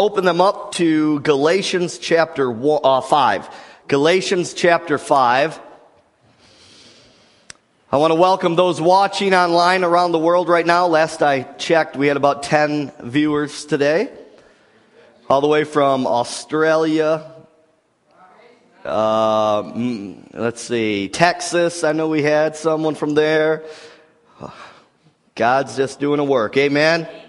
open them up to Galatians chapter one, uh, 5. Galatians chapter 5. I want to welcome those watching online around the world right now. Last I checked, we had about 10 viewers today. All the way from Australia. Uh, mm, let's see, Texas. I know we had someone from there. God's just doing a work. Amen. Amen.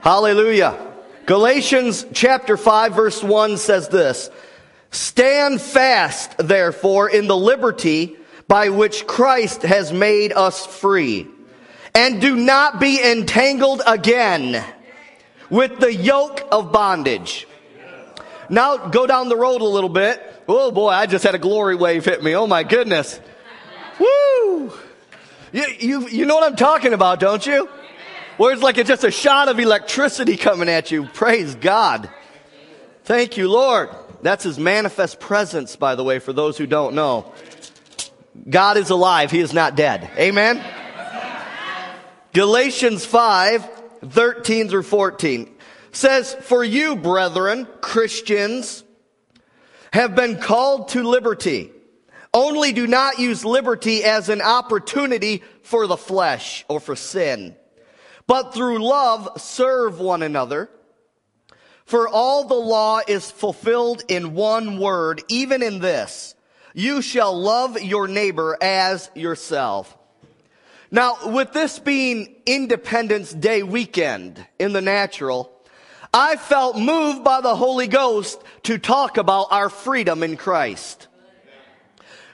Hallelujah. Galatians chapter 5 verse 1 says this, Stand fast, therefore, in the liberty by which Christ has made us free. And do not be entangled again with the yoke of bondage. Now go down the road a little bit. Oh boy, I just had a glory wave hit me. Oh my goodness. Woo! You, you, you know what I'm talking about, don't you? Where it's like it's just a shot of electricity coming at you. Praise God. Thank you, Lord. That's his manifest presence, by the way, for those who don't know. God is alive. He is not dead. Amen. Galatians 5, 13 through 14 says, For you, brethren, Christians, have been called to liberty. Only do not use liberty as an opportunity for the flesh or for sin, but through love serve one another. For all the law is fulfilled in one word, even in this you shall love your neighbor as yourself. Now, with this being Independence Day weekend in the natural, I felt moved by the Holy Ghost to talk about our freedom in Christ.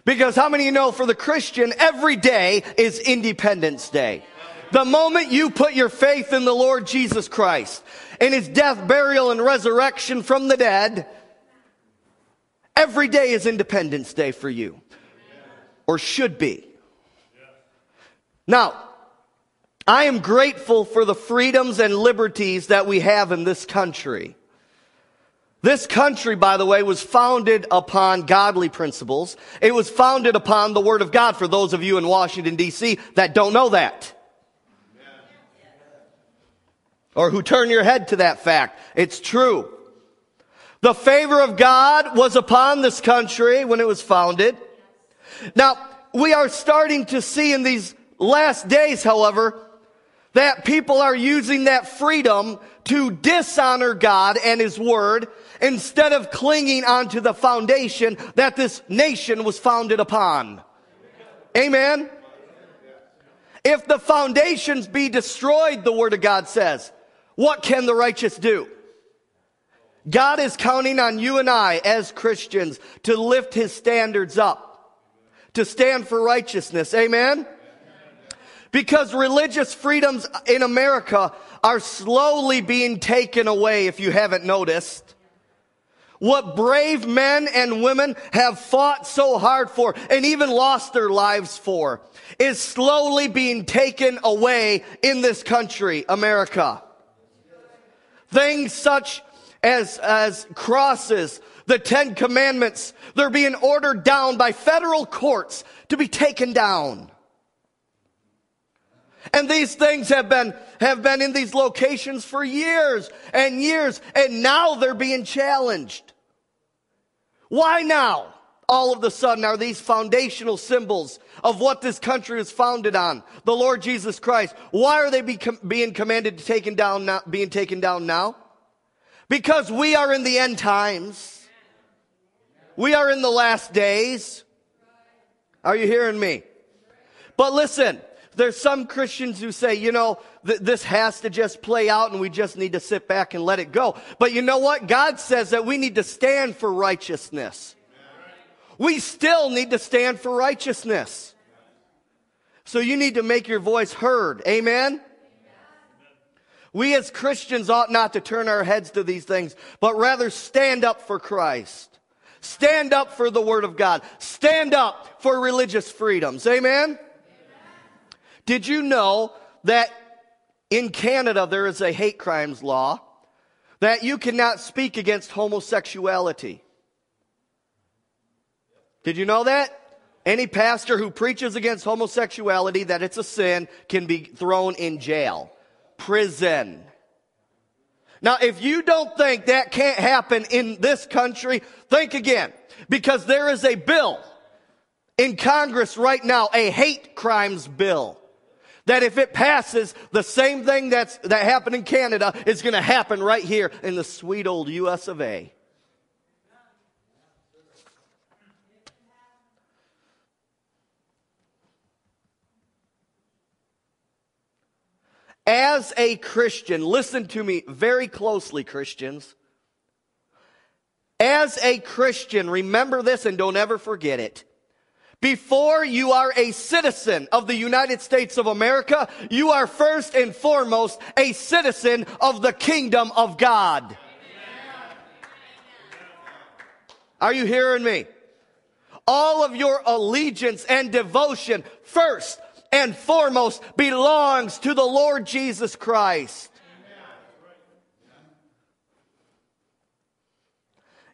Because how many of you know for the Christian, every day is Independence Day? The moment you put your faith in the Lord Jesus Christ, in his death, burial, and resurrection from the dead, Every day is Independence Day for you, or should be. Now, I am grateful for the freedoms and liberties that we have in this country. This country, by the way, was founded upon godly principles. It was founded upon the Word of God for those of you in Washington, D.C. that don't know that. Or who turn your head to that fact. It's true. The favor of God was upon this country when it was founded. Now, we are starting to see in these last days, however, that people are using that freedom to dishonor God and His Word instead of clinging onto the foundation that this nation was founded upon. Amen? If the foundations be destroyed, the Word of God says, what can the righteous do? God is counting on you and I as Christians to lift his standards up, to stand for righteousness. Amen? Because religious freedoms in America are slowly being taken away, if you haven't noticed. What brave men and women have fought so hard for and even lost their lives for is slowly being taken away in this country, America. Things such as, as crosses, the Ten Commandments, they're being ordered down by federal courts to be taken down. And these things have been, have been in these locations for years and years, and now they're being challenged. Why now? All of a sudden are these foundational symbols of what this country is founded on, the Lord Jesus Christ. Why are they being commanded to taken down now, being taken down now? Because we are in the end times. We are in the last days. Are you hearing me? But listen, there's some Christians who say, you know, th- this has to just play out and we just need to sit back and let it go. But you know what? God says that we need to stand for righteousness. We still need to stand for righteousness. So you need to make your voice heard. Amen? We as Christians ought not to turn our heads to these things, but rather stand up for Christ. Stand up for the Word of God. Stand up for religious freedoms. Amen? Amen? Did you know that in Canada there is a hate crimes law that you cannot speak against homosexuality? Did you know that? Any pastor who preaches against homosexuality, that it's a sin, can be thrown in jail prison. Now, if you don't think that can't happen in this country, think again. Because there is a bill in Congress right now, a hate crimes bill. That if it passes, the same thing that's, that happened in Canada is going to happen right here in the sweet old US of A. As a Christian, listen to me very closely, Christians. As a Christian, remember this and don't ever forget it. Before you are a citizen of the United States of America, you are first and foremost a citizen of the kingdom of God. Are you hearing me? All of your allegiance and devotion first and foremost belongs to the Lord Jesus Christ.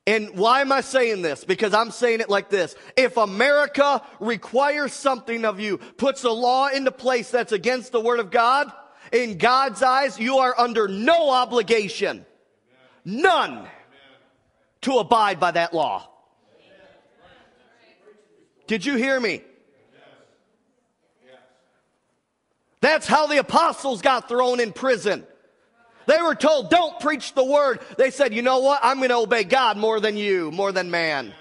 And why am I saying this? Because I'm saying it like this. If America requires something of you, puts a law into place that's against the Word of God, in God's eyes, you are under no obligation, none, to abide by that law. Did you hear me? That's how the apostles got thrown in prison. They were told, don't preach the word. They said, you know what? I'm going to obey God more than you, more than man.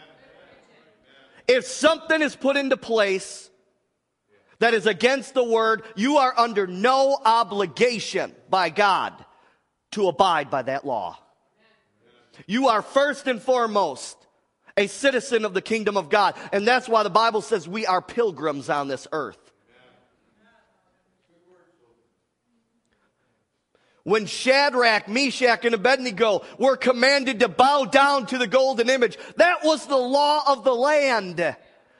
If something is put into place that is against the word, you are under no obligation by God to abide by that law. You are first and foremost a citizen of the kingdom of God. And that's why the Bible says we are pilgrims on this earth. When Shadrach, Meshach, and Abednego were commanded to bow down to the golden image. That was the law of the land.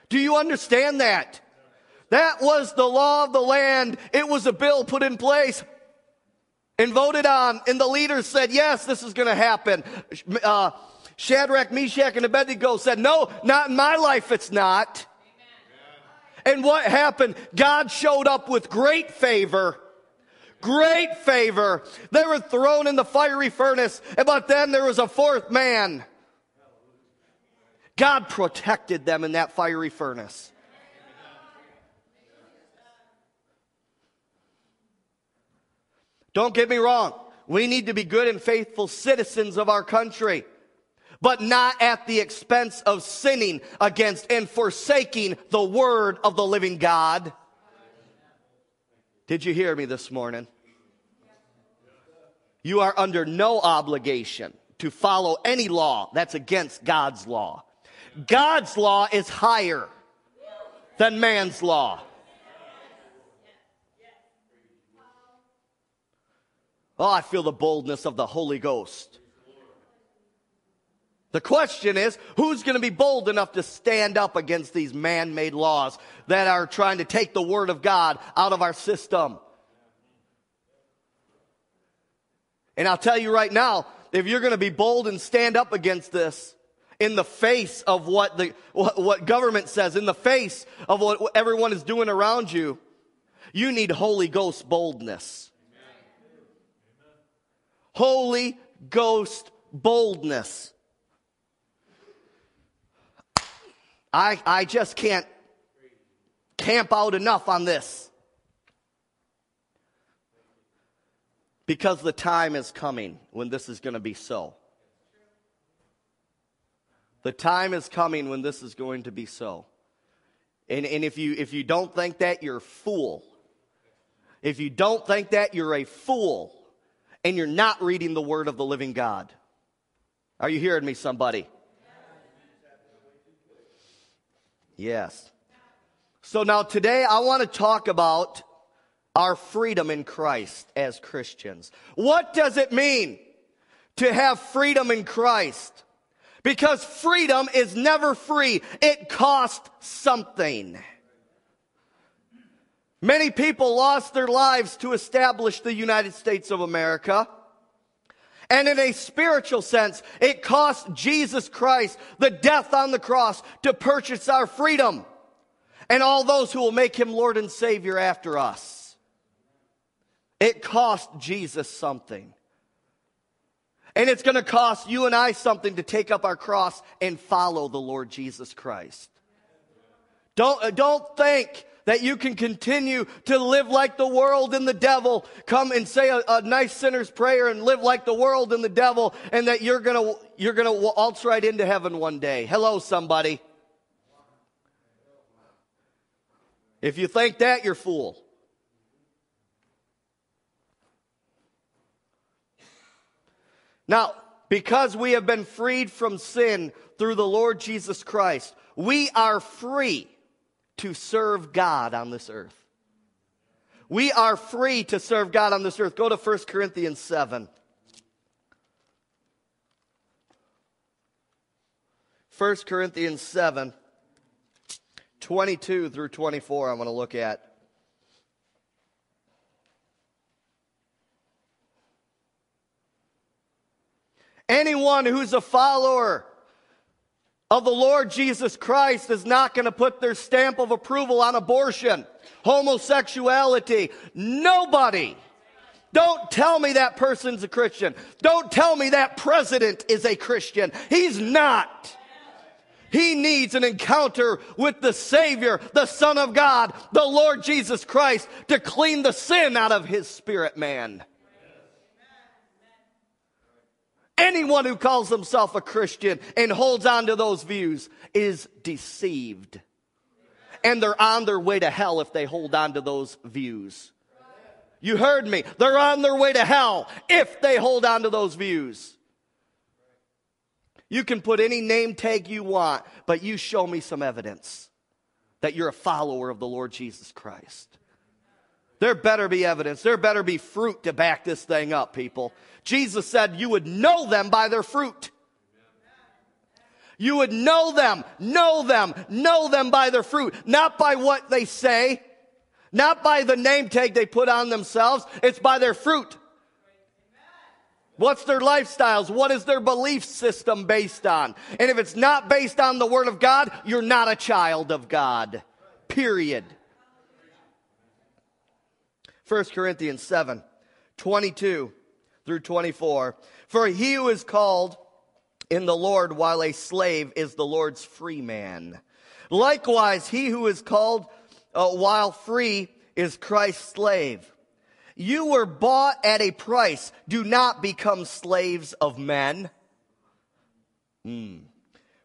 Do you understand that? That was the law of the land. It was a bill put in place and voted on, and the leaders said, yes, this is going to happen. Uh, Shadrach, Meshach, and Abednego said, no, not in my life, it's not. Amen. And what happened? God showed up with great favor great favor. They were thrown in the fiery furnace, and but then there was a fourth man. God protected them in that fiery furnace. Don't get me wrong. We need to be good and faithful citizens of our country, but not at the expense of sinning against and forsaking the word of the living God. Did you hear me this morning? You are under no obligation to follow any law that's against God's law. God's law is higher than man's law. Oh, I feel the boldness of the Holy Ghost. The question is, who's going to be bold enough to stand up against these man-made laws that are trying to take the Word of God out of our system? And I'll tell you right now, if you're going to be bold and stand up against this, in the face of what the what, what government says, in the face of what everyone is doing around you, you need Holy Ghost boldness. Holy Ghost boldness. I, I just can't camp out enough on this. Because the time is coming when this is going to be so. The time is coming when this is going to be so. And, and if, you, if you don't think that, you're a fool. If you don't think that, you're a fool. And you're not reading the Word of the living God. Are you hearing me, somebody? Yes. So now today I want to talk about our freedom in Christ as Christians. What does it mean to have freedom in Christ? Because freedom is never free. It costs something. Many people lost their lives to establish the United States of America. And in a spiritual sense, it cost Jesus Christ the death on the cross to purchase our freedom and all those who will make him Lord and Savior after us. It cost Jesus something. And it's going to cost you and I something to take up our cross and follow the Lord Jesus Christ. Don't, uh, don't think that you can continue to live like the world and the devil, come and say a, a nice sinner's prayer and live like the world and the devil, and that you're gonna, you're gonna waltz right into heaven one day. Hello, somebody. If you think that, you're fool. Now, because we have been freed from sin through the Lord Jesus Christ, we are free to serve God on this earth. We are free to serve God on this earth. Go to 1 Corinthians 7. 1 Corinthians 7, 22 through 24, I'm going to look at. Anyone who's a follower of the Lord Jesus Christ is not going to put their stamp of approval on abortion, homosexuality. Nobody. Don't tell me that person's a Christian. Don't tell me that president is a Christian. He's not. He needs an encounter with the Savior, the Son of God, the Lord Jesus Christ to clean the sin out of his spirit man. Anyone who calls himself a Christian and holds on to those views is deceived. And they're on their way to hell if they hold on to those views. You heard me. They're on their way to hell if they hold on to those views. You can put any name tag you want, but you show me some evidence that you're a follower of the Lord Jesus Christ. There better be evidence. There better be fruit to back this thing up, people. Jesus said you would know them by their fruit. You would know them, know them, know them by their fruit, not by what they say, not by the name tag they put on themselves. It's by their fruit. What's their lifestyles? What is their belief system based on? And if it's not based on the Word of God, you're not a child of God. Period. 1 Corinthians 7 22 through 24. For he who is called in the Lord while a slave is the Lord's free man. Likewise, he who is called uh, while free is Christ's slave. You were bought at a price. Do not become slaves of men. Mm.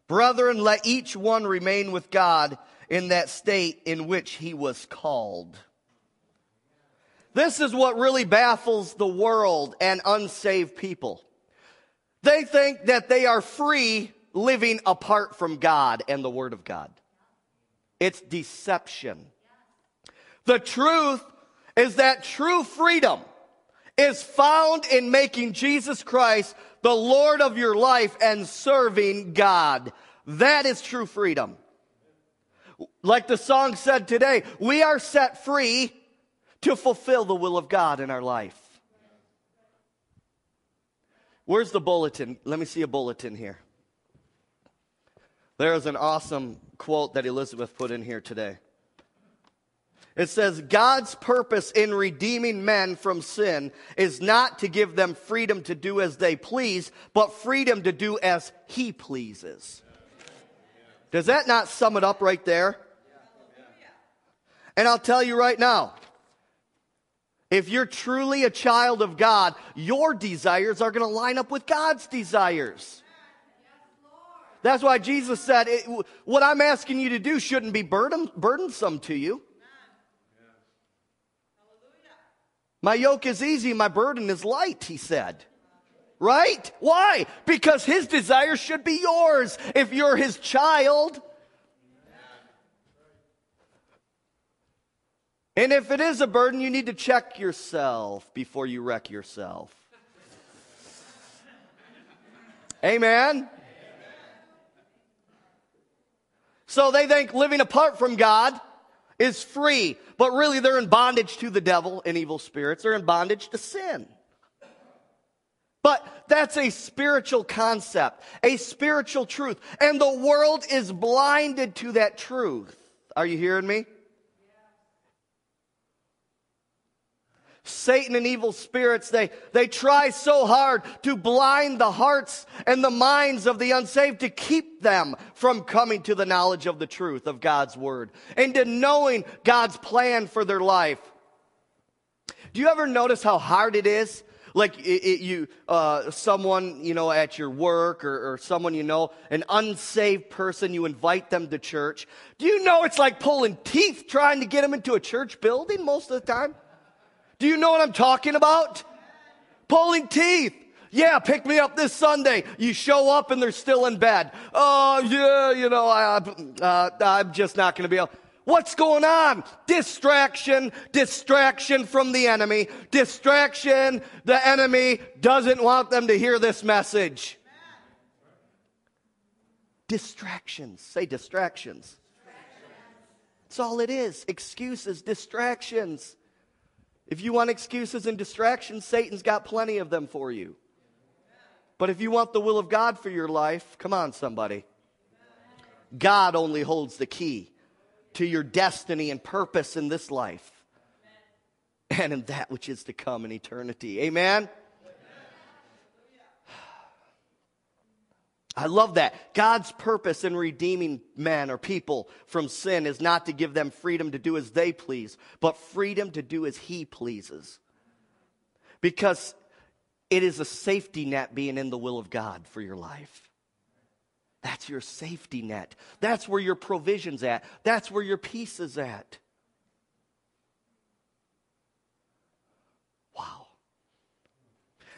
Brethren, let each one remain with God in that state in which he was called. This is what really baffles the world and unsaved people. They think that they are free living apart from God and the Word of God. It's deception. The truth is that true freedom is found in making Jesus Christ the Lord of your life and serving God. That is true freedom. Like the song said today, we are set free to fulfill the will of God in our life. Where's the bulletin? Let me see a bulletin here. There's an awesome quote that Elizabeth put in here today. It says, God's purpose in redeeming men from sin is not to give them freedom to do as they please, but freedom to do as He pleases. Does that not sum it up right there? And I'll tell you right now, if you're truly a child of God, your desires are going to line up with God's desires. That's why Jesus said, What I'm asking you to do shouldn't be burden, burdensome to you. My yoke is easy, my burden is light, he said. Right? Why? Because his desires should be yours if you're his child. And if it is a burden, you need to check yourself before you wreck yourself. Amen. So they think living apart from God is free, but really they're in bondage to the devil and evil spirits. They're in bondage to sin. But that's a spiritual concept, a spiritual truth. And the world is blinded to that truth. Are you hearing me? Satan and evil spirits, they, they try so hard to blind the hearts and the minds of the unsaved to keep them from coming to the knowledge of the truth of God's word and to knowing God's plan for their life. Do you ever notice how hard it is? Like it, it, you, uh, someone you know at your work or, or someone you know, an unsaved person, you invite them to church. Do you know it's like pulling teeth trying to get them into a church building most of the time? Do you know what I'm talking about? Pulling teeth. Yeah, pick me up this Sunday. You show up and they're still in bed. Oh, yeah, you know, I, uh, I'm just not going to be able. What's going on? Distraction, distraction from the enemy, distraction. The enemy doesn't want them to hear this message. Distractions. Say distractions. That's all it is. Excuses, distractions. If you want excuses and distractions, Satan's got plenty of them for you. But if you want the will of God for your life, come on, somebody. God only holds the key to your destiny and purpose in this life and in that which is to come in eternity. Amen? I love that. God's purpose in redeeming men or people from sin is not to give them freedom to do as they please, but freedom to do as He pleases. Because it is a safety net being in the will of God for your life. That's your safety net. That's where your provision's at. That's where your peace is at.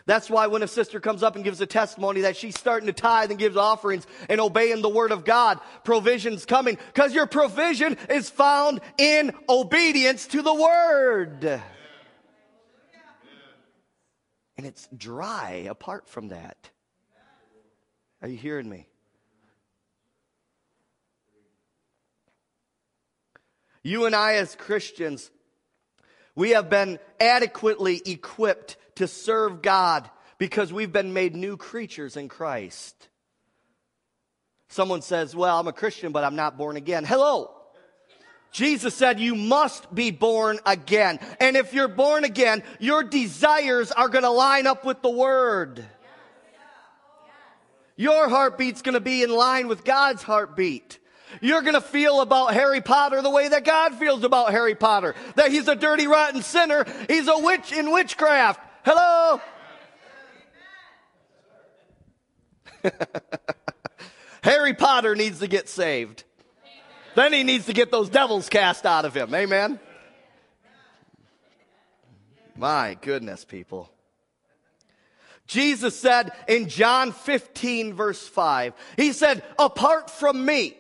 That's why when a sister comes up and gives a testimony that she's starting to tithe and gives offerings and obeying the word of God, provision's coming because your provision is found in obedience to the word. And it's dry apart from that. Are you hearing me? You and I, as Christians, we have been adequately equipped to serve God because we've been made new creatures in Christ. Someone says, Well, I'm a Christian, but I'm not born again. Hello. Jesus said you must be born again. And if you're born again, your desires are going to line up with the Word. Your heartbeat's going to be in line with God's heartbeat. You're going to feel about Harry Potter the way that God feels about Harry Potter. That he's a dirty, rotten sinner. He's a witch in witchcraft. Hello? Harry Potter needs to get saved. Then he needs to get those devils cast out of him. Amen? My goodness, people. Jesus said in John 15, verse 5, He said, Apart from me,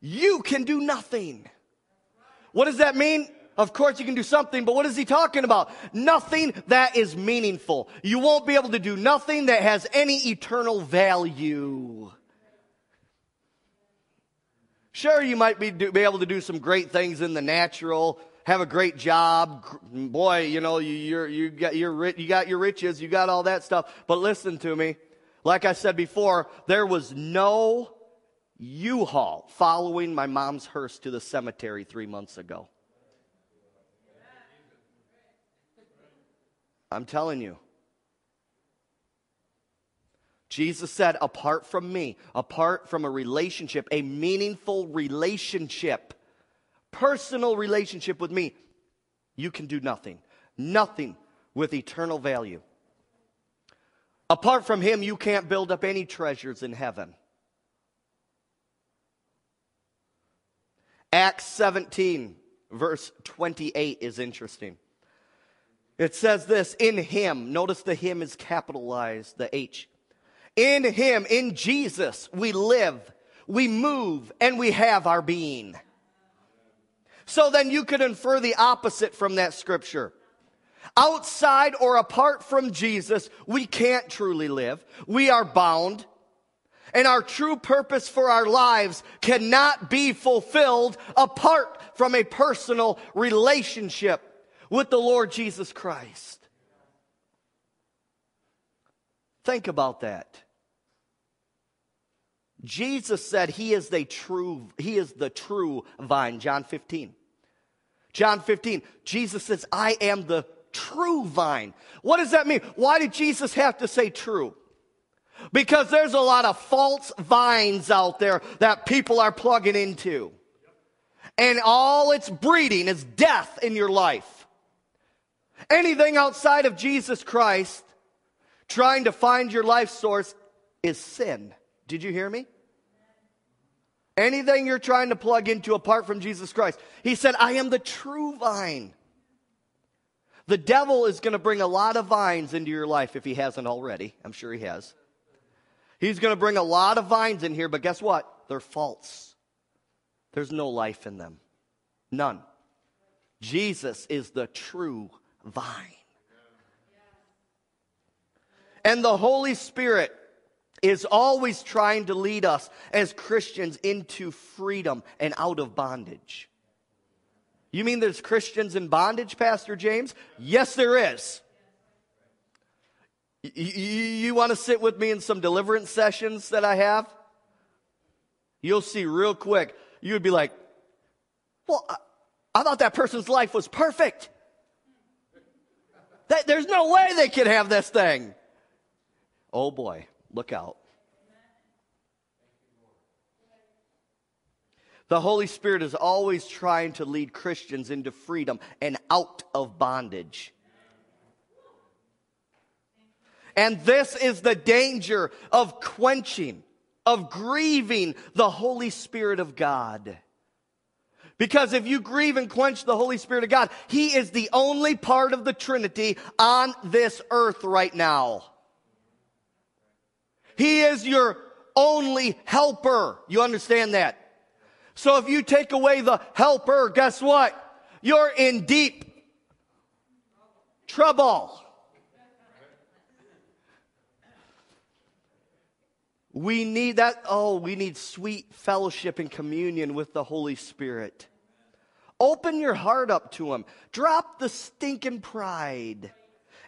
you can do nothing. What does that mean? Of course, you can do something, but what is he talking about? Nothing that is meaningful. You won't be able to do nothing that has any eternal value. Sure, you might be, do, be able to do some great things in the natural, have a great job. Boy, you know, you, you're, you, got your, you got your riches, you got all that stuff. But listen to me. Like I said before, there was no U-Haul following my mom's hearse to the cemetery three months ago. I'm telling you. Jesus said, apart from me, apart from a relationship, a meaningful relationship, personal relationship with me, you can do nothing. Nothing with eternal value. Apart from him, you can't build up any treasures in heaven. Acts 17, verse 28 is interesting. It says this in him, notice the him is capitalized, the H. In him, in Jesus, we live, we move, and we have our being. So then you could infer the opposite from that scripture. Outside or apart from Jesus, we can't truly live. We are bound and our true purpose for our lives cannot be fulfilled apart from a personal relationship with the Lord Jesus Christ. Think about that. Jesus said he is the true he is the true vine John 15. John 15 Jesus says I am the true vine. What does that mean? Why did Jesus have to say true? Because there's a lot of false vines out there that people are plugging into. And all it's breeding is death in your life. Anything outside of Jesus Christ, trying to find your life source, is sin. Did you hear me? Anything you're trying to plug into apart from Jesus Christ. He said, I am the true vine. The devil is going to bring a lot of vines into your life if he hasn't already. I'm sure he has. He's going to bring a lot of vines in here, but guess what? They're false. There's no life in them. None. Jesus is the true vine. And the Holy Spirit is always trying to lead us as Christians into freedom and out of bondage. You mean there's Christians in bondage, Pastor James? Yes, there is. You, you want to sit with me in some deliverance sessions that I have? You'll see real quick. You would be like, well, I, I thought that person's life was perfect. There's no way they could have this thing. Oh boy, look out. The Holy Spirit is always trying to lead Christians into freedom and out of bondage. And this is the danger of quenching, of grieving the Holy Spirit of God. Because if you grieve and quench the Holy Spirit of God, He is the only part of the Trinity on this earth right now. He is your only helper. You understand that? So if you take away the helper, guess what? You're in deep trouble. We need that. Oh, we need sweet fellowship and communion with the Holy Spirit. Open your heart up to Him. Drop the stinking pride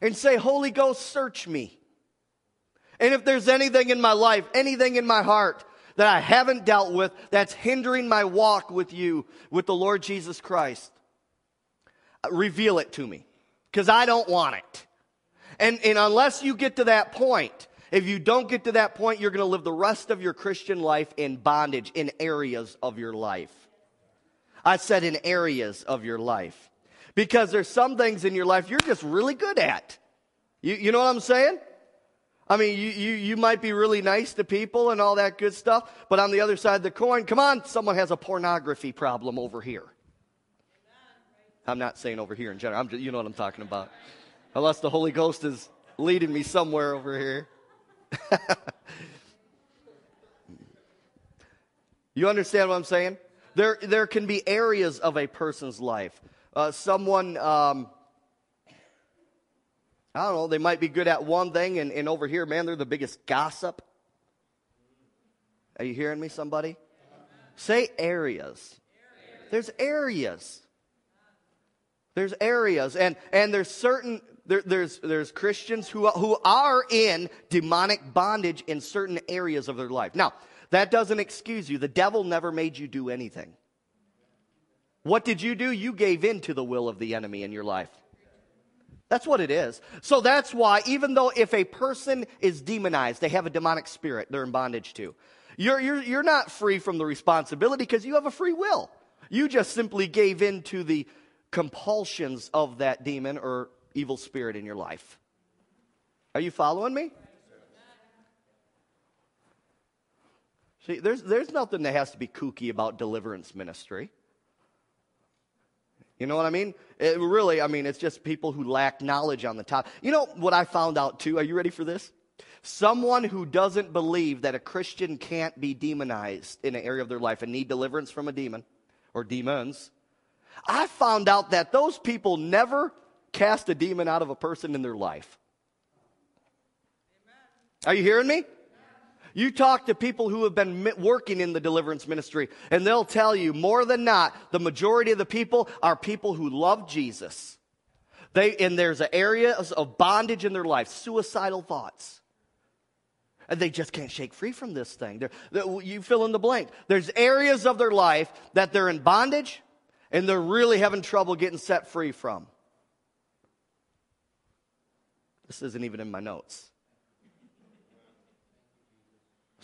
and say, Holy Ghost, search me. And if there's anything in my life, anything in my heart that I haven't dealt with that's hindering my walk with you, with the Lord Jesus Christ, uh, reveal it to me because I don't want it. And, and unless you get to that point, if you don't get to that point, you're going to live the rest of your Christian life in bondage in areas of your life. I said in areas of your life. Because there's some things in your life you're just really good at. You, you know what I'm saying? I mean, you, you, you might be really nice to people and all that good stuff, but on the other side of the coin, come on, someone has a pornography problem over here. I'm not saying over here in general. I'm just, you know what I'm talking about. Unless the Holy Ghost is leading me somewhere over here. you understand what I'm saying? There, there can be areas of a person's life. Uh, someone, um, I don't know, they might be good at one thing, and, and over here, man, they're the biggest gossip. Are you hearing me, somebody? Say areas. There's areas. There's areas, and, and there's certain there, there's, there's Christians who, who are in demonic bondage in certain areas of their life. Now, that doesn't excuse you. The devil never made you do anything. What did you do? You gave in to the will of the enemy in your life. That's what it is. So that's why, even though if a person is demonized, they have a demonic spirit they're in bondage to, you're, you're, you're not free from the responsibility because you have a free will. You just simply gave in to the compulsions of that demon or evil spirit in your life. Are you following me? See, there's, there's nothing that has to be kooky about deliverance ministry. You know what I mean? It really, I mean, it's just people who lack knowledge on the top. You know what I found out too? Are you ready for this? Someone who doesn't believe that a Christian can't be demonized in an area of their life and need deliverance from a demon or demons. I found out that those people never cast a demon out of a person in their life. Are you hearing me? You talk to people who have been working in the deliverance ministry, and they'll tell you more than not, the majority of the people are people who love Jesus. They, and there's areas of bondage in their life, suicidal thoughts. And they just can't shake free from this thing. They're, they're, you fill in the blank. There's areas of their life that they're in bondage and they're really having trouble getting set free from. This isn't even in my notes.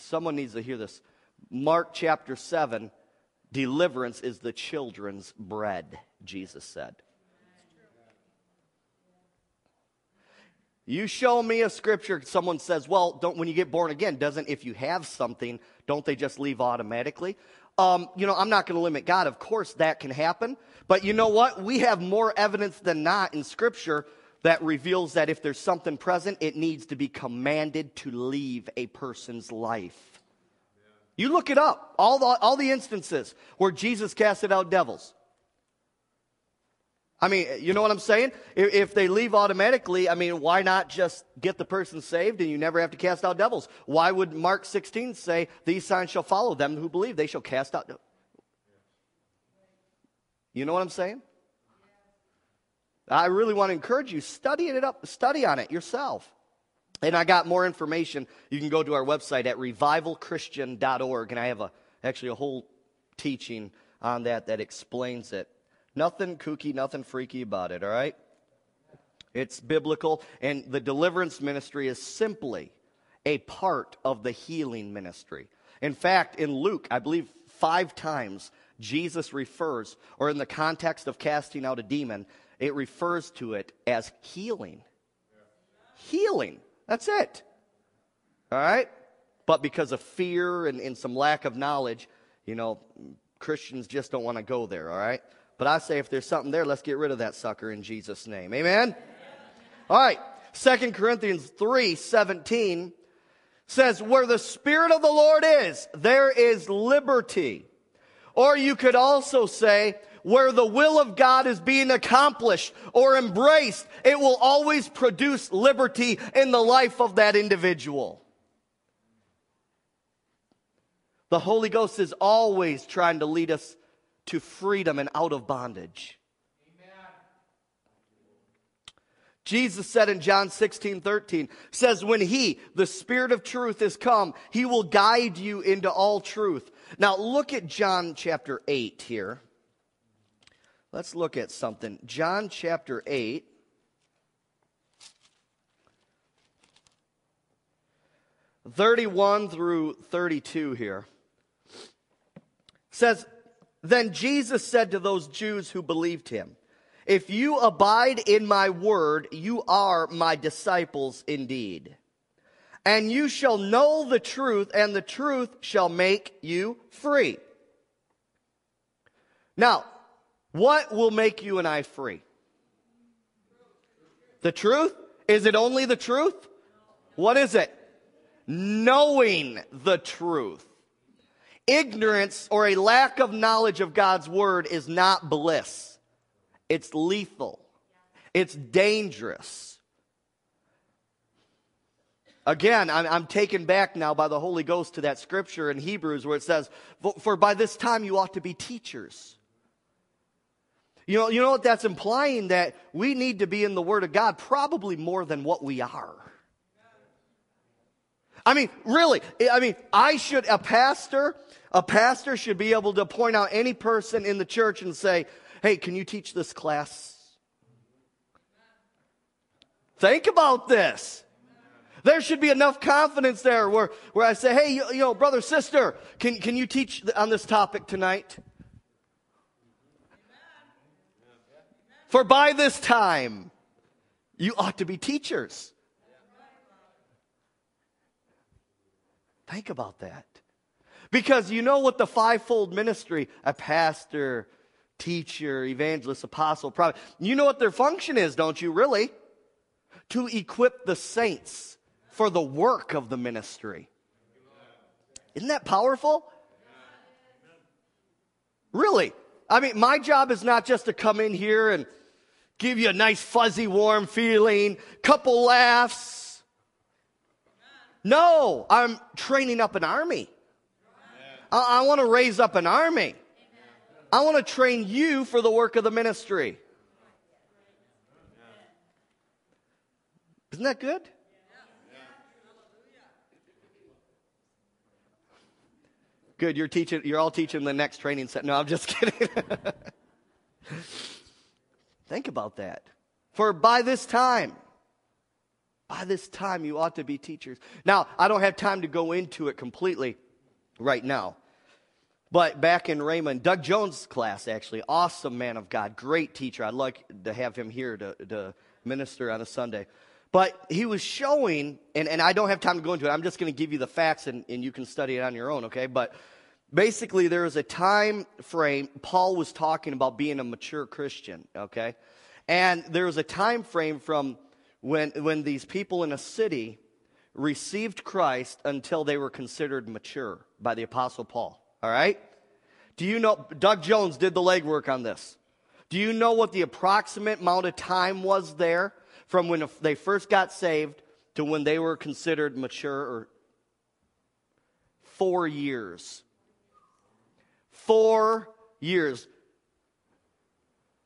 Someone needs to hear this. Mark chapter 7 deliverance is the children's bread, Jesus said. You show me a scripture, someone says, well, don't, when you get born again, doesn't, if you have something, don't they just leave automatically? Um, you know, I'm not going to limit God. Of course, that can happen. But you know what? We have more evidence than not in scripture that reveals that if there's something present, it needs to be commanded to leave a person's life. You look it up, all the, all the instances where Jesus casted out devils. I mean, you know what I'm saying? If, if, they leave automatically, I mean, why not just get the person saved and you never have to cast out devils? Why would Mark 16 say, These signs shall follow them who believe, they shall cast out? You know what I'm saying? I really want to encourage you, study it up, study on it yourself. And I got more information. You can go to our website at revivalchristian.org, and I have a, actually a whole teaching on that that explains it. Nothing kooky, nothing freaky about it, all right? It's biblical, and the deliverance ministry is simply a part of the healing ministry. In fact, in Luke, I believe five times Jesus refers, or in the context of casting out a demon, it refers to it as healing. Healing. That's it. All right? But because of fear and, and some lack of knowledge, you know, Christians just don't want to go there, all right? But I say if there's something there, let's get rid of that sucker in Jesus' name. Amen? All right. Second Corinthians 3 17 says, Where the Spirit of the Lord is, there is liberty. Or you could also say, where the will of God is being accomplished or embraced, it will always produce liberty in the life of that individual. The Holy Ghost is always trying to lead us to freedom and out of bondage. Jesus said in John 16, 13, says, When He, the Spirit of truth, is come, He will guide you into all truth. Now look at John chapter 8 here. Let's look at something. John chapter 8. Thirty-one through thirty-two here says, Then Jesus said to those Jews who believed him, If you abide in my word, you are my disciples indeed. And you shall know the truth, and the truth shall make you free. Now, what will make you and I free? The truth? Is it only the truth? What is it? Knowing the truth. Ignorance or a lack of knowledge of God's word is not bliss. It's lethal. It's dangerous. Again, I'm, I'm, taken back now by the Holy Ghost to that scripture in Hebrews where it says, For by this time you ought to be teachers. You know, you know what that's implying? That we need to be in the Word of God probably more than what we are. I mean, really, I mean, I should, a pastor, a pastor should be able to point out any person in the church and say, hey, can you teach this class? Think about this. There should be enough confidence there where, where I say, hey, you, you know, brother, sister, can, can you teach on this topic tonight? For by this time, you ought to be teachers. Think about that. Because you know what the fivefold ministry, a pastor, teacher, evangelist, apostle, prophet, you know what their function is, don't you, really? To equip the saints for the work of the ministry. Isn't that powerful? Really? I mean, my job is not just to come in here and give you a nice fuzzy warm feeling, couple laughs. No, I'm training up an army. I, I want to raise up an army. I want to train you for the work of the ministry. Isn't that good? Good, you're teaching you're all teaching the next training set. No, I'm just kidding. Think about that. For by this time, By this time, you ought to be teachers. Now, I don't have time to go into it completely right now. But back in Rhema, Doug Jones' class, actually, awesome man of God, great teacher. I'd like to have him here to, to minister on a Sunday. But he was showing, and, and I don't have time to go into it, I'm just going to give you the facts and, and you can study it on your own, okay? But basically, there is a time frame, Paul was talking about being a mature Christian, okay? And there was a time frame from when, when these people in a city received Christ until they were considered mature by the Apostle Paul. All right? Do you know, Doug Jones did the legwork on this. Do you know what the approximate amount of time was there from when they first got saved to when they were considered mature? Or four years. Four years.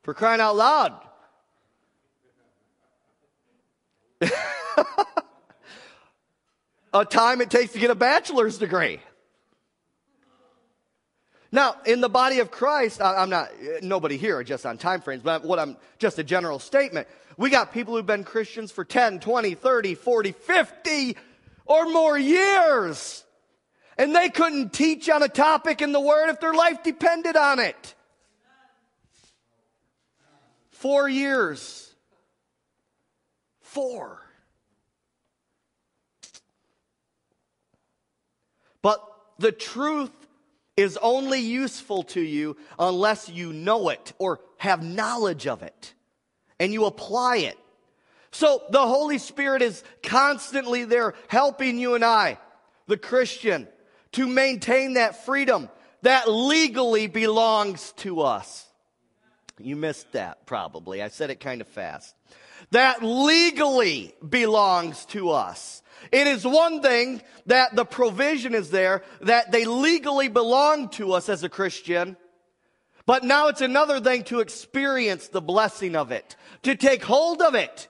For crying out loud. a time it takes to get a bachelor's degree. Now, in the body of Christ, I'm not, nobody here just on time frames, but what I'm, just a general statement. We got people who've been Christians for 10, 20, 30, 40, 50 or more years. And they couldn't teach on a topic in the Word if their life depended on it. Four years. Four. But the truth is only useful to you unless you know it or have knowledge of it and you apply it. So the Holy Spirit is constantly there helping you and I, the Christian, to maintain that freedom that legally belongs to us. You missed that probably. I said it kind of fast. That legally belongs to us. It is one thing that the provision is there, that they legally belong to us as a Christian. But now it's another thing to experience the blessing of it, to take hold of it.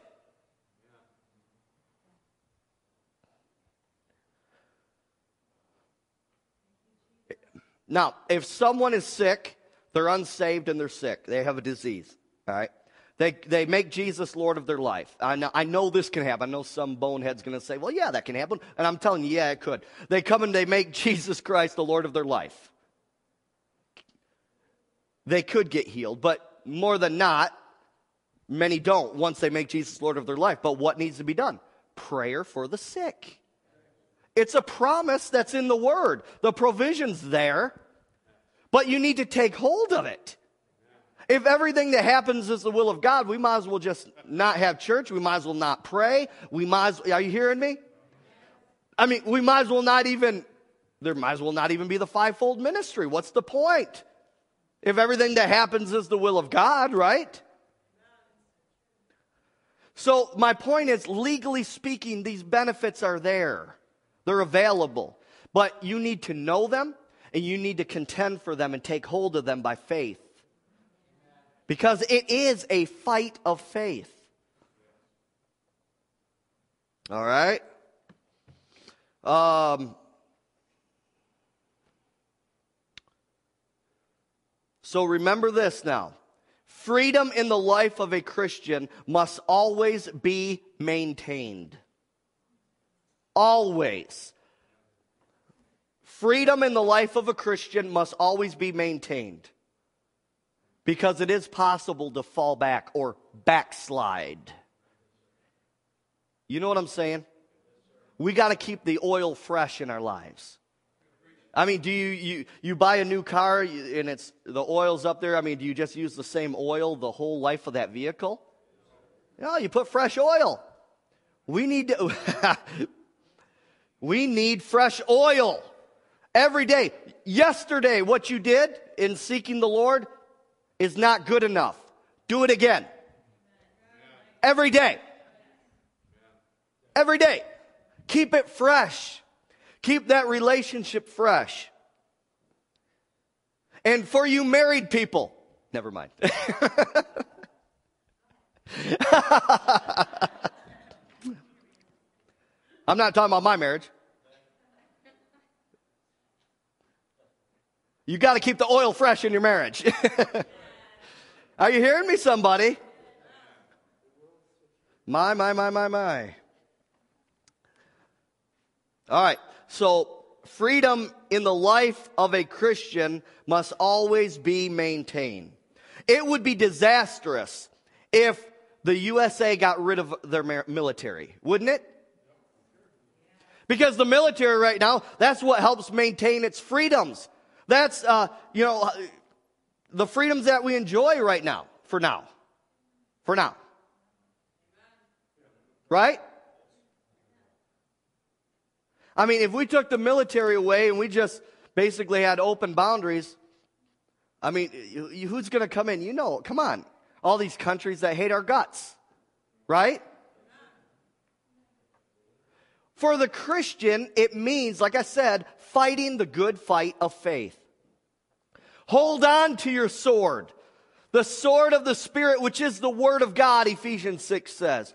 Now, if someone is sick, they're unsaved and they're sick, they have a disease, all right? They, they make Jesus Lord of their life. I know, I know this can happen. I know some bonehead's going to say, well, yeah, that can happen. And I'm telling you, yeah, it could. They come and they make Jesus Christ the Lord of their life. They could get healed, but more than not, many don't once they make Jesus Lord of their life. But what needs to be done? Prayer for the sick. It's a promise that's in the Word. The provision's there, but you need to take hold of it. If everything that happens is the will of God, we might as well just not have church. We might as well not pray. We might as, are you hearing me? I mean, we might as well not even, there might as well not even be the fivefold ministry. What's the point? If everything that happens is the will of God, right? So, my point is, legally speaking, these benefits are there. They're available. But you need to know them and you need to contend for them and take hold of them by faith because it is a fight of faith. All right? Um, so remember this now. Freedom in the life of a Christian must always be maintained. Always. Freedom in the life of a Christian must always be maintained because it is possible to fall back or backslide. You know what I'm saying? We got to keep the oil fresh in our lives. I mean, do you, you, you buy a new car and it's, the oil's up there? I mean, do you just use the same oil the whole life of that vehicle? No, you put fresh oil. We need to, we need fresh oil every day. Yesterday, what you did in seeking the Lord, is not good enough. Do it again. Every day. Every day. Keep it fresh. Keep that relationship fresh. And for you married people, never mind. I'm not talking about my marriage. You got to keep the oil fresh in your marriage. Are you hearing me, somebody? My, my, my, my, my. All right. So freedom in the life of a Christian must always be maintained. It would be disastrous if the USA got rid of their military, wouldn't it? Because the military right now, that's what helps maintain its freedoms. That's, uh, you know, the freedoms that we enjoy right now, for now. For now. Right? I mean, if we took the military away and we just basically had open boundaries, I mean, who's going to come in? You know, come on. All these countries that hate our guts, right? For the Christian, it means, like I said, fighting the good fight of faith. Hold on to your sword, the sword of the Spirit, which is the Word of God, Ephesians 6 says.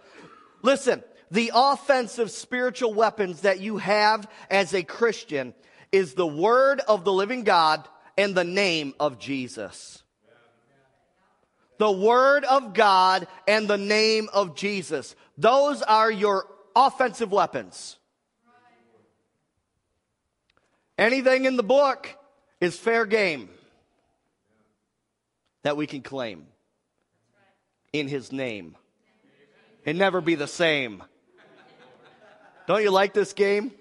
Listen, the offensive spiritual weapons that you have as a Christian is the word of the living God and the name of Jesus. The word of God and the name of Jesus. Those are your offensive weapons. Anything in the book is fair game that we can claim in his name and never be the same. Don't you like this game?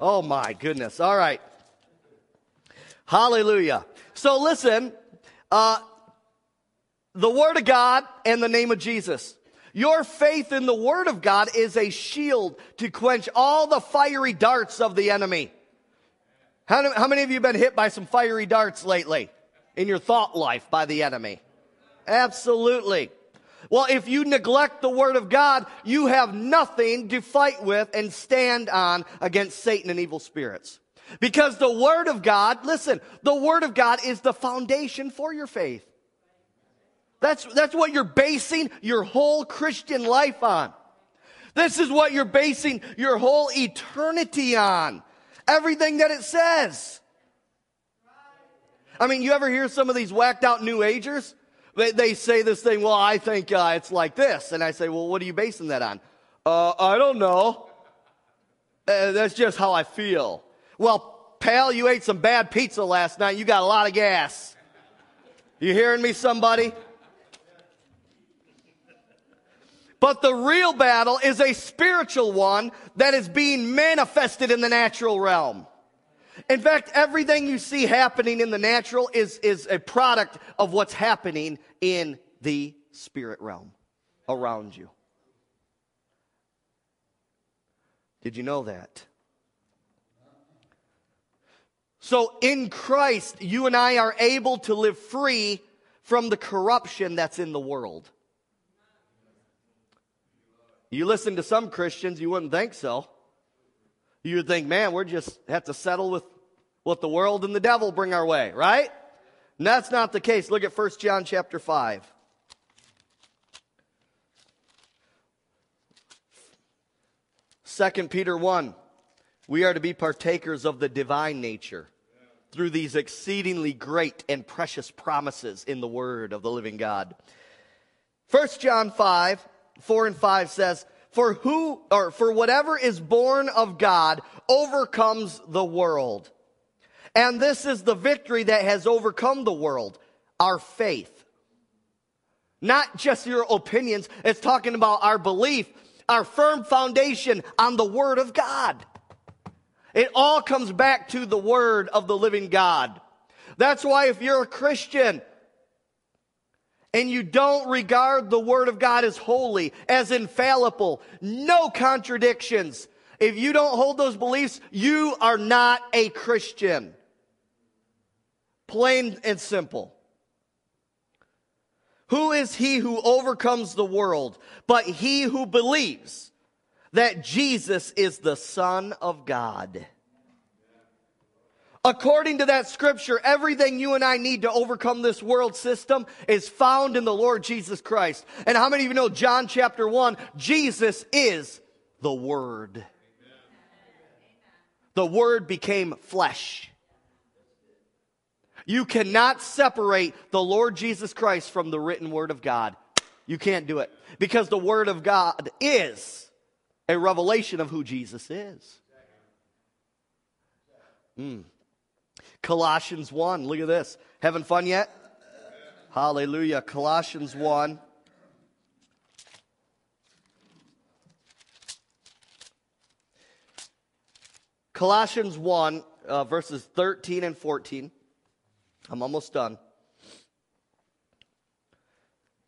Oh my goodness. All right. Hallelujah. So listen, uh, the Word of God and the name of Jesus. Your faith in the Word of God is a shield to quench all the fiery darts of the enemy. How, how many of you have been hit by some fiery darts lately in your thought life by the enemy? Absolutely. Well, if you neglect the word of God, you have nothing to fight with and stand on against Satan and evil spirits. Because the word of God, listen, the word of God is the foundation for your faith. That's, that's what you're basing your whole Christian life on. This is what you're basing your whole eternity on. Everything that it says. I mean, you ever hear some of these whacked out New Agers? They, they say this thing, well, I think uh, it's like this. And I say, well, what are you basing that on? Uh, I don't know. Uh, that's just how I feel. Well, pal, you ate some bad pizza last night. You got a lot of gas. You hearing me, somebody? But the real battle is a spiritual one that is being manifested in the natural realm. In fact, everything you see happening in the natural is, is a product of what's happening in the spirit realm around you. Did you know that? So in Christ, you and I are able to live free from the corruption that's in the world. You listen to some Christians, you wouldn't think so. You would think, man, we're just have to settle with what the world and the devil bring our way, right? And that's not the case. Look at 1 John chapter 5. Second Peter 1. We are to be partakers of the divine nature through these exceedingly great and precious promises in the word of the living God. 1 John 5, 4 and 5 says, For who or for whatever is born of God overcomes the world. And this is the victory that has overcome the world our faith. Not just your opinions, it's talking about our belief, our firm foundation on the Word of God. It all comes back to the Word of the living God. That's why if you're a Christian and you don't regard the Word of God as holy, as infallible, no contradictions, if you don't hold those beliefs, you are not a Christian. Plain and simple. Who is he who overcomes the world but he who believes that Jesus is the Son of God? According to that scripture, everything you and I need to overcome this world system is found in the Lord Jesus Christ. And how many of you know John chapter 1? Jesus is the Word. The Word became flesh. You cannot separate the Lord Jesus Christ from the written word of God. You can't do it because the word of God is a revelation of who Jesus is. Hmm. Colossians 1. Look at this. Having fun yet? Hallelujah. Colossians 1. Colossians 1, uh, verses 13 and 14. I'm almost done.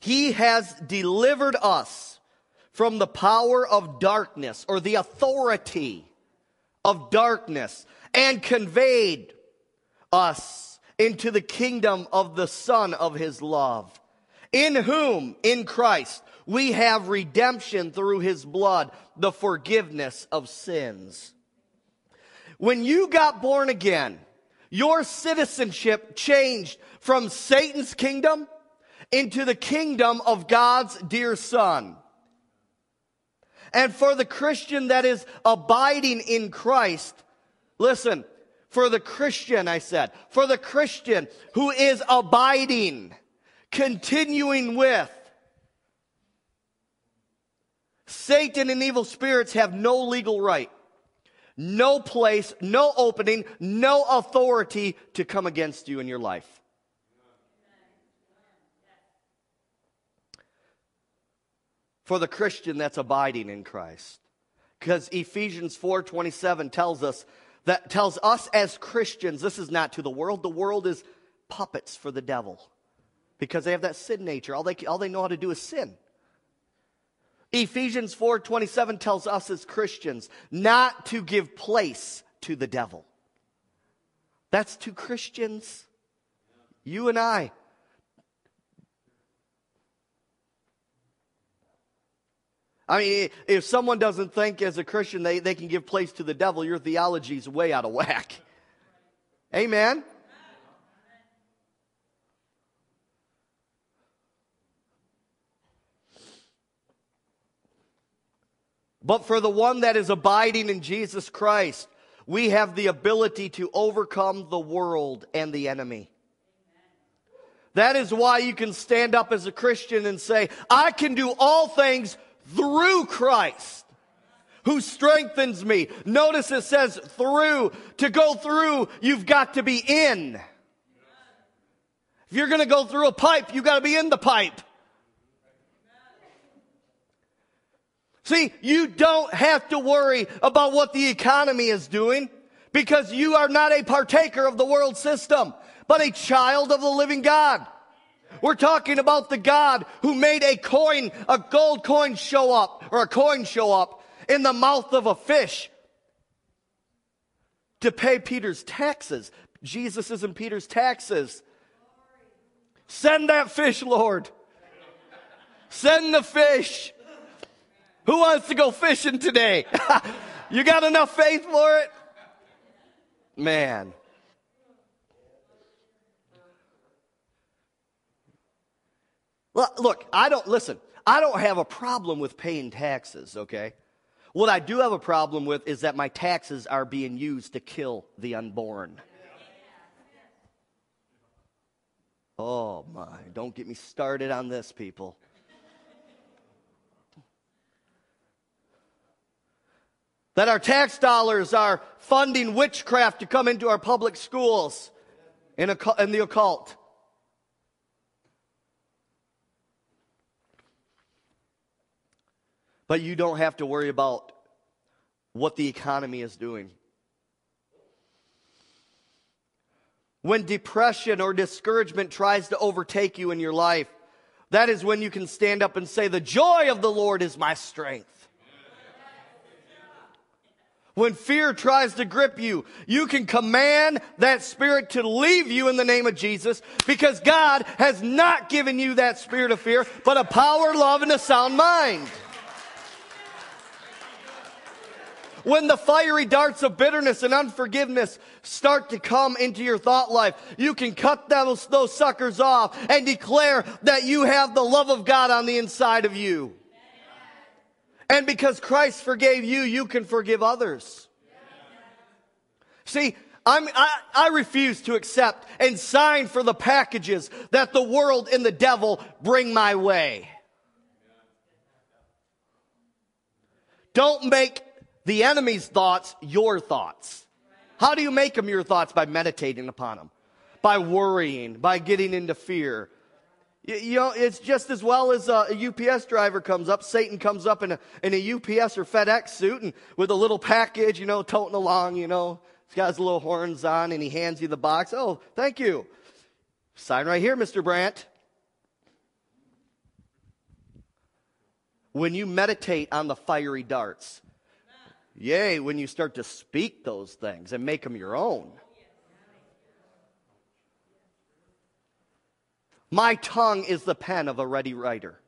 He has delivered us from the power of darkness or the authority of darkness and conveyed us into the kingdom of the Son of His love, in whom, in Christ, we have redemption through His blood, the forgiveness of sins. When you got born again, your citizenship changed from Satan's kingdom into the kingdom of God's dear Son. And for the Christian that is abiding in Christ, listen, for the Christian, I said, for the Christian who is abiding, continuing with, Satan and evil spirits have no legal right, no place, no opening, no authority to come against you in your life. For the Christian that's abiding in Christ. Because Ephesians 4:27 tells us that tells us as Christians, this is not to the world. The world is puppets for the devil because they have that sin nature. All they, all they know how to do is sin. Ephesians 4:27 tells us as Christians not to give place to the devil. That's to Christians. You and I. I mean, if someone doesn't think as a Christian they, they can give place to the devil, your theology's way out of whack. Amen? But for the one that is abiding in Jesus Christ, we have the ability to overcome the world and the enemy. That is why you can stand up as a Christian and say, I can do all things through Christ who strengthens me. Notice it says through. To go through, you've got to be in. If you're going to go through a pipe, you've got to be in the pipe. See, you don't have to worry about what the economy is doing because you are not a partaker of the world system, but a child of the living God. We're talking about the God who made a coin, a gold coin show up, or a coin show up in the mouth of a fish to pay Peter's taxes. Jesus is in Peter's taxes. Send that fish, Lord. Send the fish. Who wants to go fishing today? you got enough faith for it? Man. Look, I don't, listen, I don't have a problem with paying taxes, okay? What I do have a problem with is that my taxes are being used to kill the unborn. Oh my, don't get me started on this, people. That our tax dollars are funding witchcraft to come into our public schools in, in the occult. But you don't have to worry about what the economy is doing. When depression or discouragement tries to overtake you in your life, that is when you can stand up and say, The joy of the Lord is my strength. When fear tries to grip you, you can command that spirit to leave you in the name of Jesus because God has not given you that spirit of fear, but a power, love, and a sound mind. When the fiery darts of bitterness and unforgiveness start to come into your thought life, you can cut those, those suckers off and declare that you have the love of God on the inside of you. And because Christ forgave you, you can forgive others. See, I'm, I, I, refuse to accept and sign for the packages that the world and the devil bring my way. Don't make the enemy's thoughts your thoughts. How do you make them your thoughts? By meditating upon them, by worrying, by getting into fear. You, you know, it's just as well as a, a, UPS driver comes up, Satan comes up in a, in a UPS or FedEx suit and with a little package, you know, toting along, you know. He's got his little horns on and he hands you the box. Oh, thank you. Sign right here, Mr. Brandt. When you meditate on the fiery darts, yay, when you start to speak those things and make them your own. My tongue is the pen of a ready writer,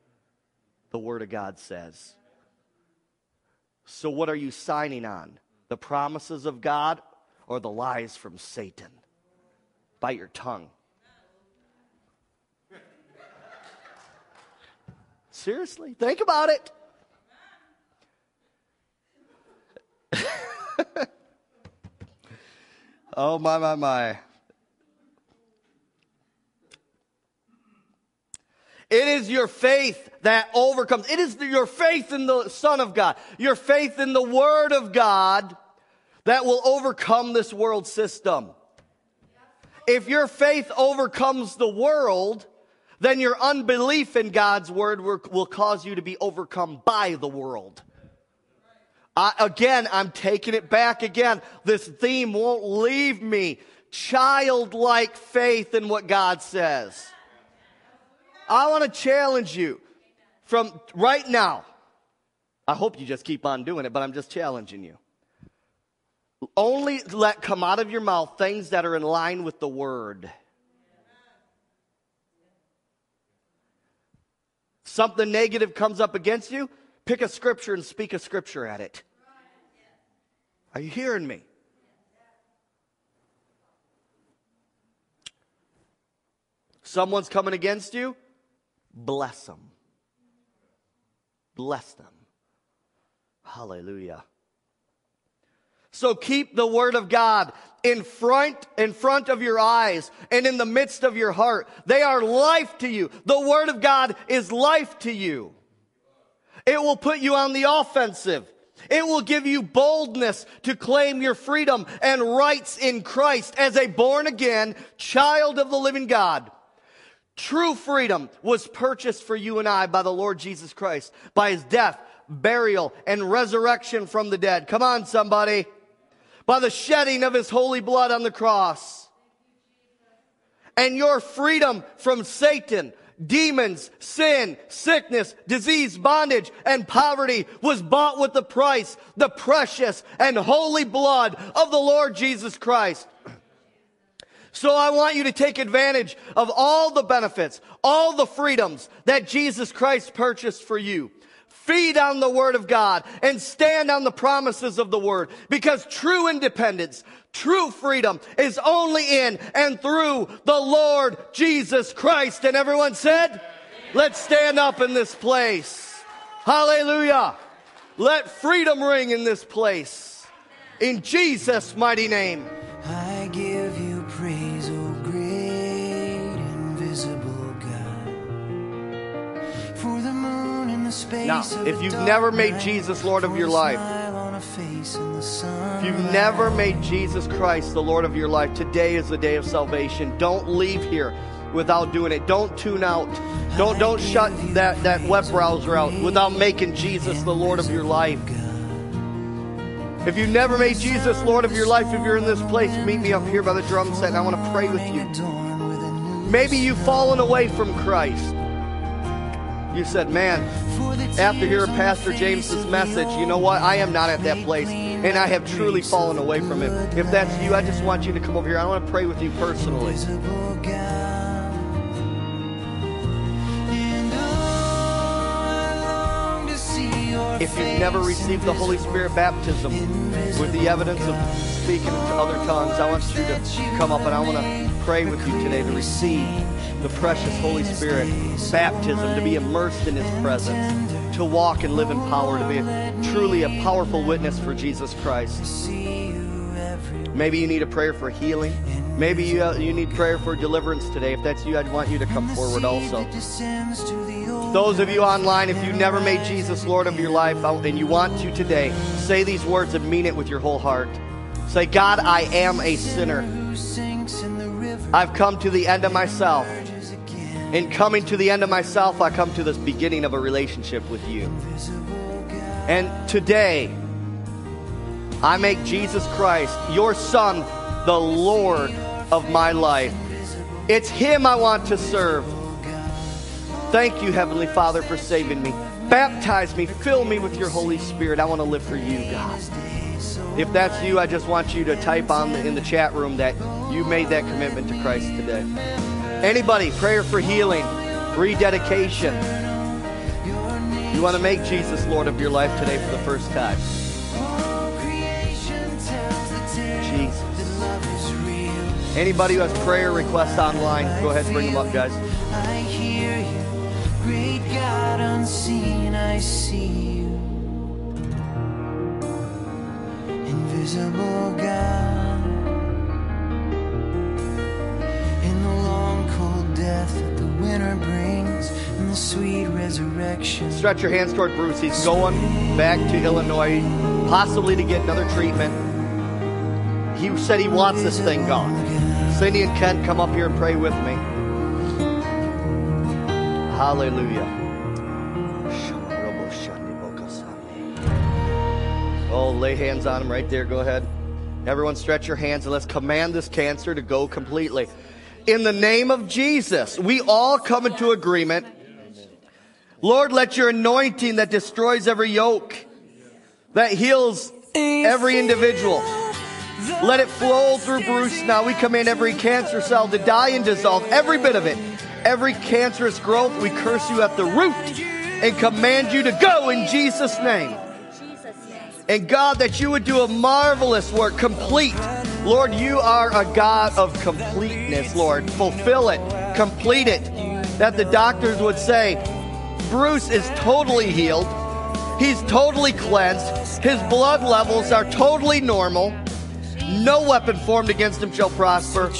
the Word of God says. So, what are you signing on? The promises of God or the lies from Satan? By your tongue. Seriously, think about it. oh, my, my, my. It is your faith that overcomes. It is your faith in the Son of God, your faith in the Word of God that will overcome this world system. If your faith overcomes the world, then your unbelief in God's Word will cause you to be overcome by the world. I, again, I'm taking it back again. This theme won't leave me. Childlike faith in what God says. I want to challenge you from right now. I hope you just keep on doing it, but I'm just challenging you. Only let come out of your mouth things that are in line with the word. Something negative comes up against you, pick a scripture and speak a scripture at it. Are you hearing me? Someone's coming against you, bless them. Bless them. Hallelujah. So keep the word of God in front, in front of your eyes and in the midst of your heart. They are life to you. The word of God is life to you. It will put you on the offensive. It will give you boldness to claim your freedom and rights in Christ as a born again child of the living God. True freedom was purchased for you and I by the Lord Jesus Christ, by his death, burial, and resurrection from the dead. Come on, somebody. By the shedding of his holy blood on the cross. And your freedom from Satan, demons, sin, sickness, disease, bondage, and poverty was bought with the price, the precious and holy blood of the Lord Jesus Christ. So I want you to take advantage of all the benefits, all the freedoms that Jesus Christ purchased for you. Feed on the Word of God and stand on the promises of the Word because true independence, true freedom is only in and through the Lord Jesus Christ. And everyone said, let's stand up in this place. Hallelujah. Let freedom ring in this place. In Jesus' mighty name. I give you praise, O great invisible God. For the moon and the space now, if you've never made Jesus Lord of your life, if you've never made Jesus Christ the Lord of your life, today is the day of salvation. Don't leave here without doing it. Don't tune out. Don't don't shut that, that web browser out without making Jesus the Lord of your life. If you've never made Jesus Lord of your life, if you're in this place, meet me up here by the drum set and I want to pray with you. Maybe you've fallen away from Christ. You said, man, after hearing Pastor James's message, you know what? I am not at that place and I have truly fallen away from him. If that's you, I just want you to come over here. I want to pray with you personally. If you've never received the Holy Spirit baptism with the evidence of speaking into other tongues, I want you to come up and I want to pray with you today to receive the precious Holy Spirit baptism, to be immersed in His presence, to walk and live in power, to be truly a powerful witness for Jesus Christ. Maybe you need a prayer for healing. Maybe you, uh, you need prayer for deliverance today. If that's you, I'd want you to come forward also. Those of you online, if you never made Jesus Lord of your life and you want to today, say these words and mean it with your whole heart. Say, God, I am a sinner. I've come to the end of myself. In coming to the end of myself, I come to this beginning of a relationship with you. And today, I make Jesus Christ, your Son, the Lord of my life. It's Him I want to serve. Thank you, Heavenly Father, for saving me. Baptize me, fill me with your Holy Spirit. I want to live for you, God. If that's you, I just want you to type on the, in the chat room that you made that commitment to Christ today. Anybody, prayer for healing, rededication. You want to make Jesus Lord of your life today for the first time. Jesus. Anybody who has prayer requests online, go ahead and bring them up, guys. Great God unseen, I see you. Invisible God, in the long cold death that the winter brings, and the sweet resurrection. Stretch your hands toward Bruce. He's going back to Illinois, possibly to get another treatment. He said he wants this thing gone. Cindy and Kent, come up here and pray with me. Hallelujah. Oh, lay hands on him right there. Go ahead. Everyone, stretch your hands and let's command this cancer to go completely. In the name of Jesus, we all come into agreement. Lord, let your anointing that destroys every yoke, that heals every individual, let it flow through Bruce now. We command every cancer cell to die and dissolve, every bit of it. Every cancerous growth, we curse you at the root and command you to go in Jesus' name. And God, that you would do a marvelous work, complete. Lord, you are a God of completeness, Lord. Fulfill it, complete it. That the doctors would say, Bruce is totally healed. He's totally cleansed. His blood levels are totally normal. No weapon formed against him shall prosper.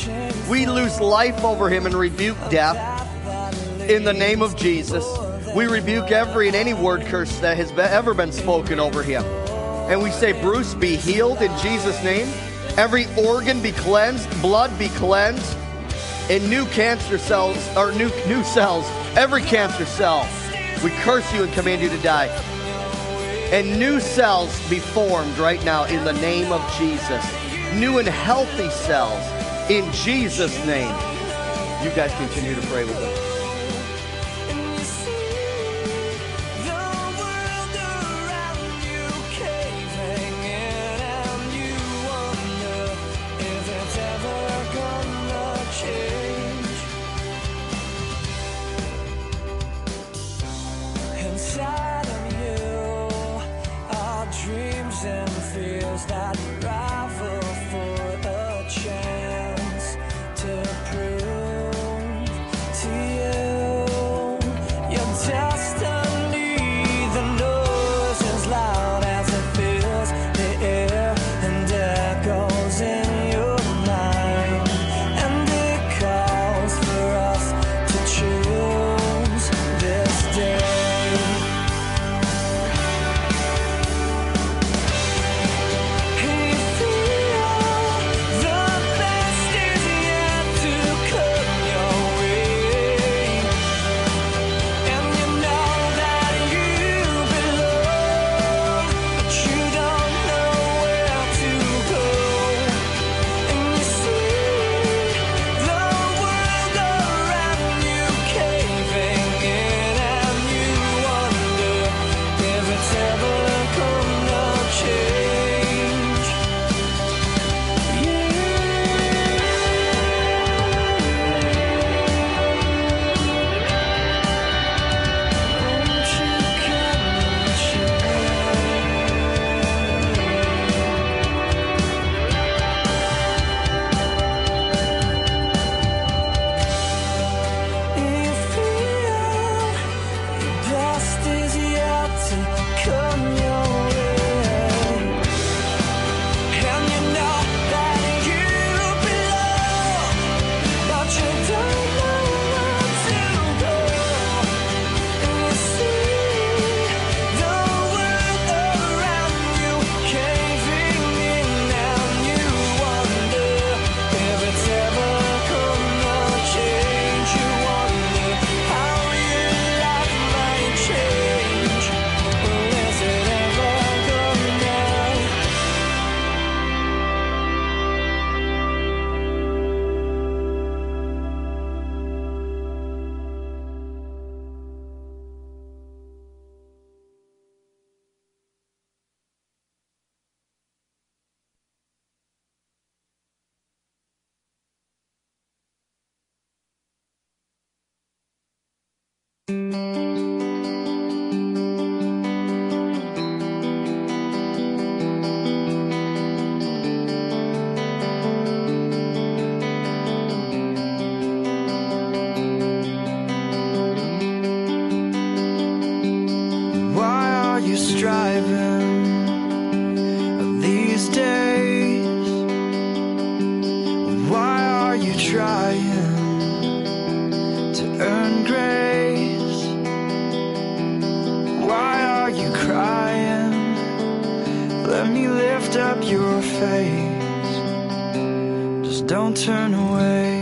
We lose life over him and rebuke death in the name of Jesus. We rebuke every and any word curse that has ever been spoken over him. And we say, Bruce, be healed in Jesus' name. Every organ be cleansed, blood be cleansed, and new cancer cells, or new, new cells, every cancer cell, we curse you and command you to die. And new cells be formed right now in the name of Jesus. New and healthy cells in Jesus' name. You guys continue to pray with us. you striving these days? Why are you trying to earn grace? Why are you crying? Let me lift up your face. Just don't turn away.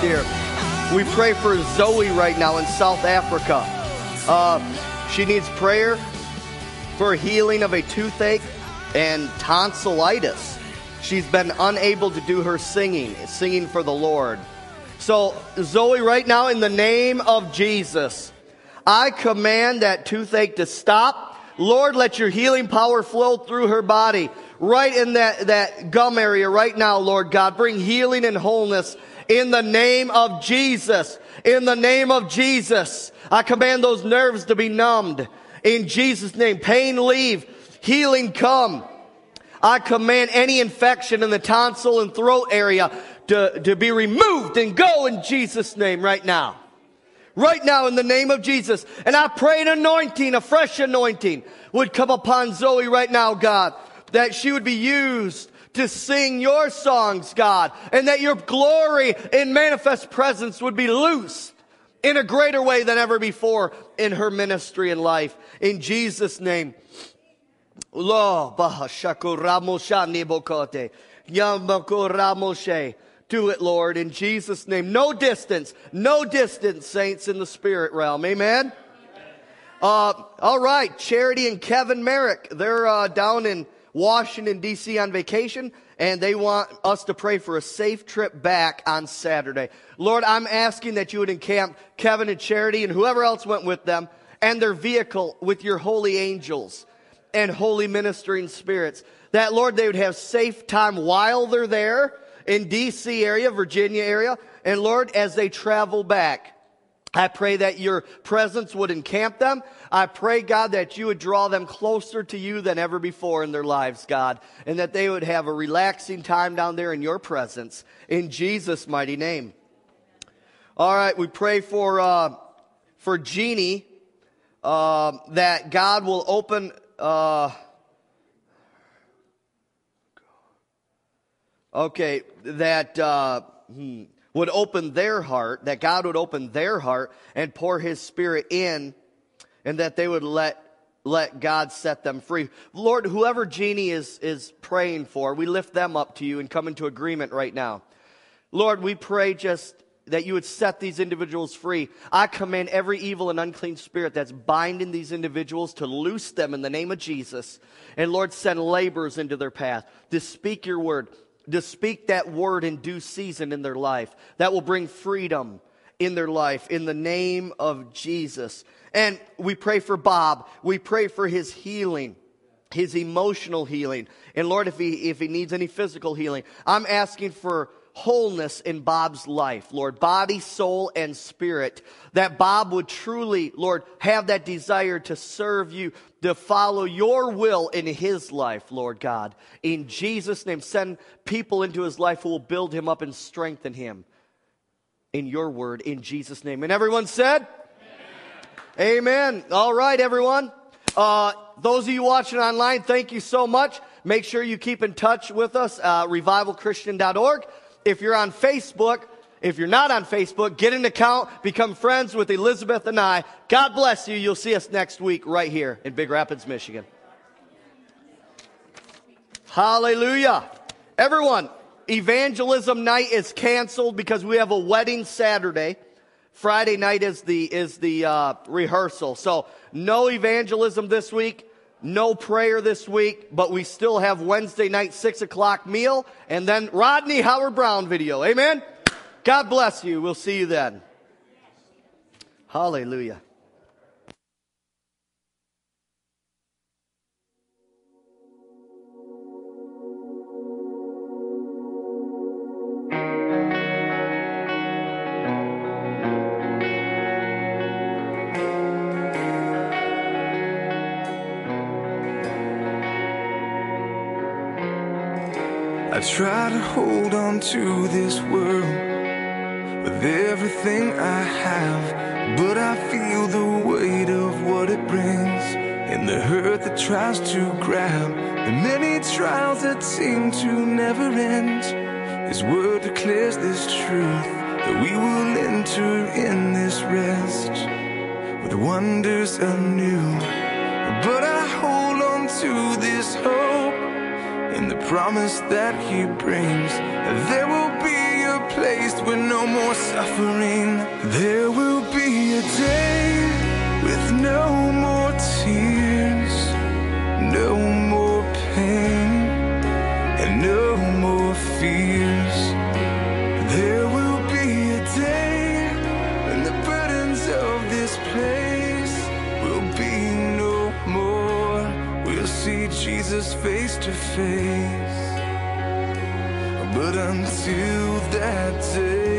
Here. We pray for Zoe right now in South Africa. Uh, she needs prayer for healing of a toothache and tonsillitis. She's been unable to do her singing, singing for the Lord. So, Zoe, right now, in the name of Jesus, I command that toothache to stop. Lord, let your healing power flow through her body. Right in that, that gum area right now, Lord God. Bring healing and wholeness in the name of Jesus. In the name of Jesus. I command those nerves to be numbed. In Jesus' name. Pain leave. Healing come. I command any infection in the tonsil and throat area to, to be removed and go in Jesus' name right now. Right now in the name of Jesus. And I pray an anointing, a fresh anointing would come upon Zoe right now, God, that she would be used to sing your songs, God, and that your glory and manifest presence would be loosed in a greater way than ever before in her ministry and life. In Jesus' name. Do it, Lord, in Jesus' name. No distance, no distance, saints in the spirit realm. Amen. Uh, all right, Charity and Kevin Merrick, they're uh, down in Washington, D.C. on vacation, and they want us to pray for a safe trip back on Saturday. Lord, I'm asking that you would encamp Kevin and Charity and whoever else went with them and their vehicle with your holy angels and holy ministering spirits. That, Lord, they would have safe time while they're there in D.C. area, Virginia area, and Lord, as they travel back. I pray that your presence would encamp them. I pray, God, that you would draw them closer to you than ever before in their lives, God, and that they would have a relaxing time down there in your presence. In Jesus' mighty name. All right, we pray for, uh, for Jeannie, uh, that God will open, uh, okay, that, uh, hmm, would open their heart, that God would open their heart and pour his spirit in, and that they would let let God set them free. Lord, whoever Jeannie is is praying for, we lift them up to you and come into agreement right now. Lord, we pray just that you would set these individuals free. I command every evil and unclean spirit that's binding these individuals to loose them in the name of Jesus. And Lord, send laborers into their path to speak your word to speak that word in due season in their life that will bring freedom in their life in the name of Jesus. And we pray for Bob. We pray for his healing his emotional healing. And Lord, if he, if he needs any physical healing, I'm asking for wholeness in Bob's life, Lord, body, soul, and spirit. That Bob would truly, Lord, have that desire to serve you, to follow your will in his life, Lord God. In Jesus' name, send people into his life who will build him up and strengthen him. In your word, in Jesus' name. And everyone said, Amen. All right, everyone. Uh, those of you watching online, thank you so much. Make sure you keep in touch with us, uh, revivalchristian.org. If you're on Facebook, if you're not on Facebook, get an account, become friends with Elizabeth and I. God bless you. You'll see us next week right here in Big Rapids, Michigan. Hallelujah. Everyone, evangelism night is canceled because we have a wedding Saturday. Friday night is the is the uh, rehearsal. So no evangelism this week, no prayer this week, but we still have Wednesday night six o'clock meal, and then Rodney Howard Browne video. Amen. God bless you. We'll see you then. Hallelujah. Try to hold on to this world with everything I have, but I feel the weight of what it brings and the hurt that tries to grab the many trials that seem to never end. His word declares this truth that we will enter in this rest with wonders anew. But I hold on to this hope and the promise that he brings. There will be a place with no more suffering. There will be a day with no more tears, no more pain, and no more fears. Jesus face to face. But until that day,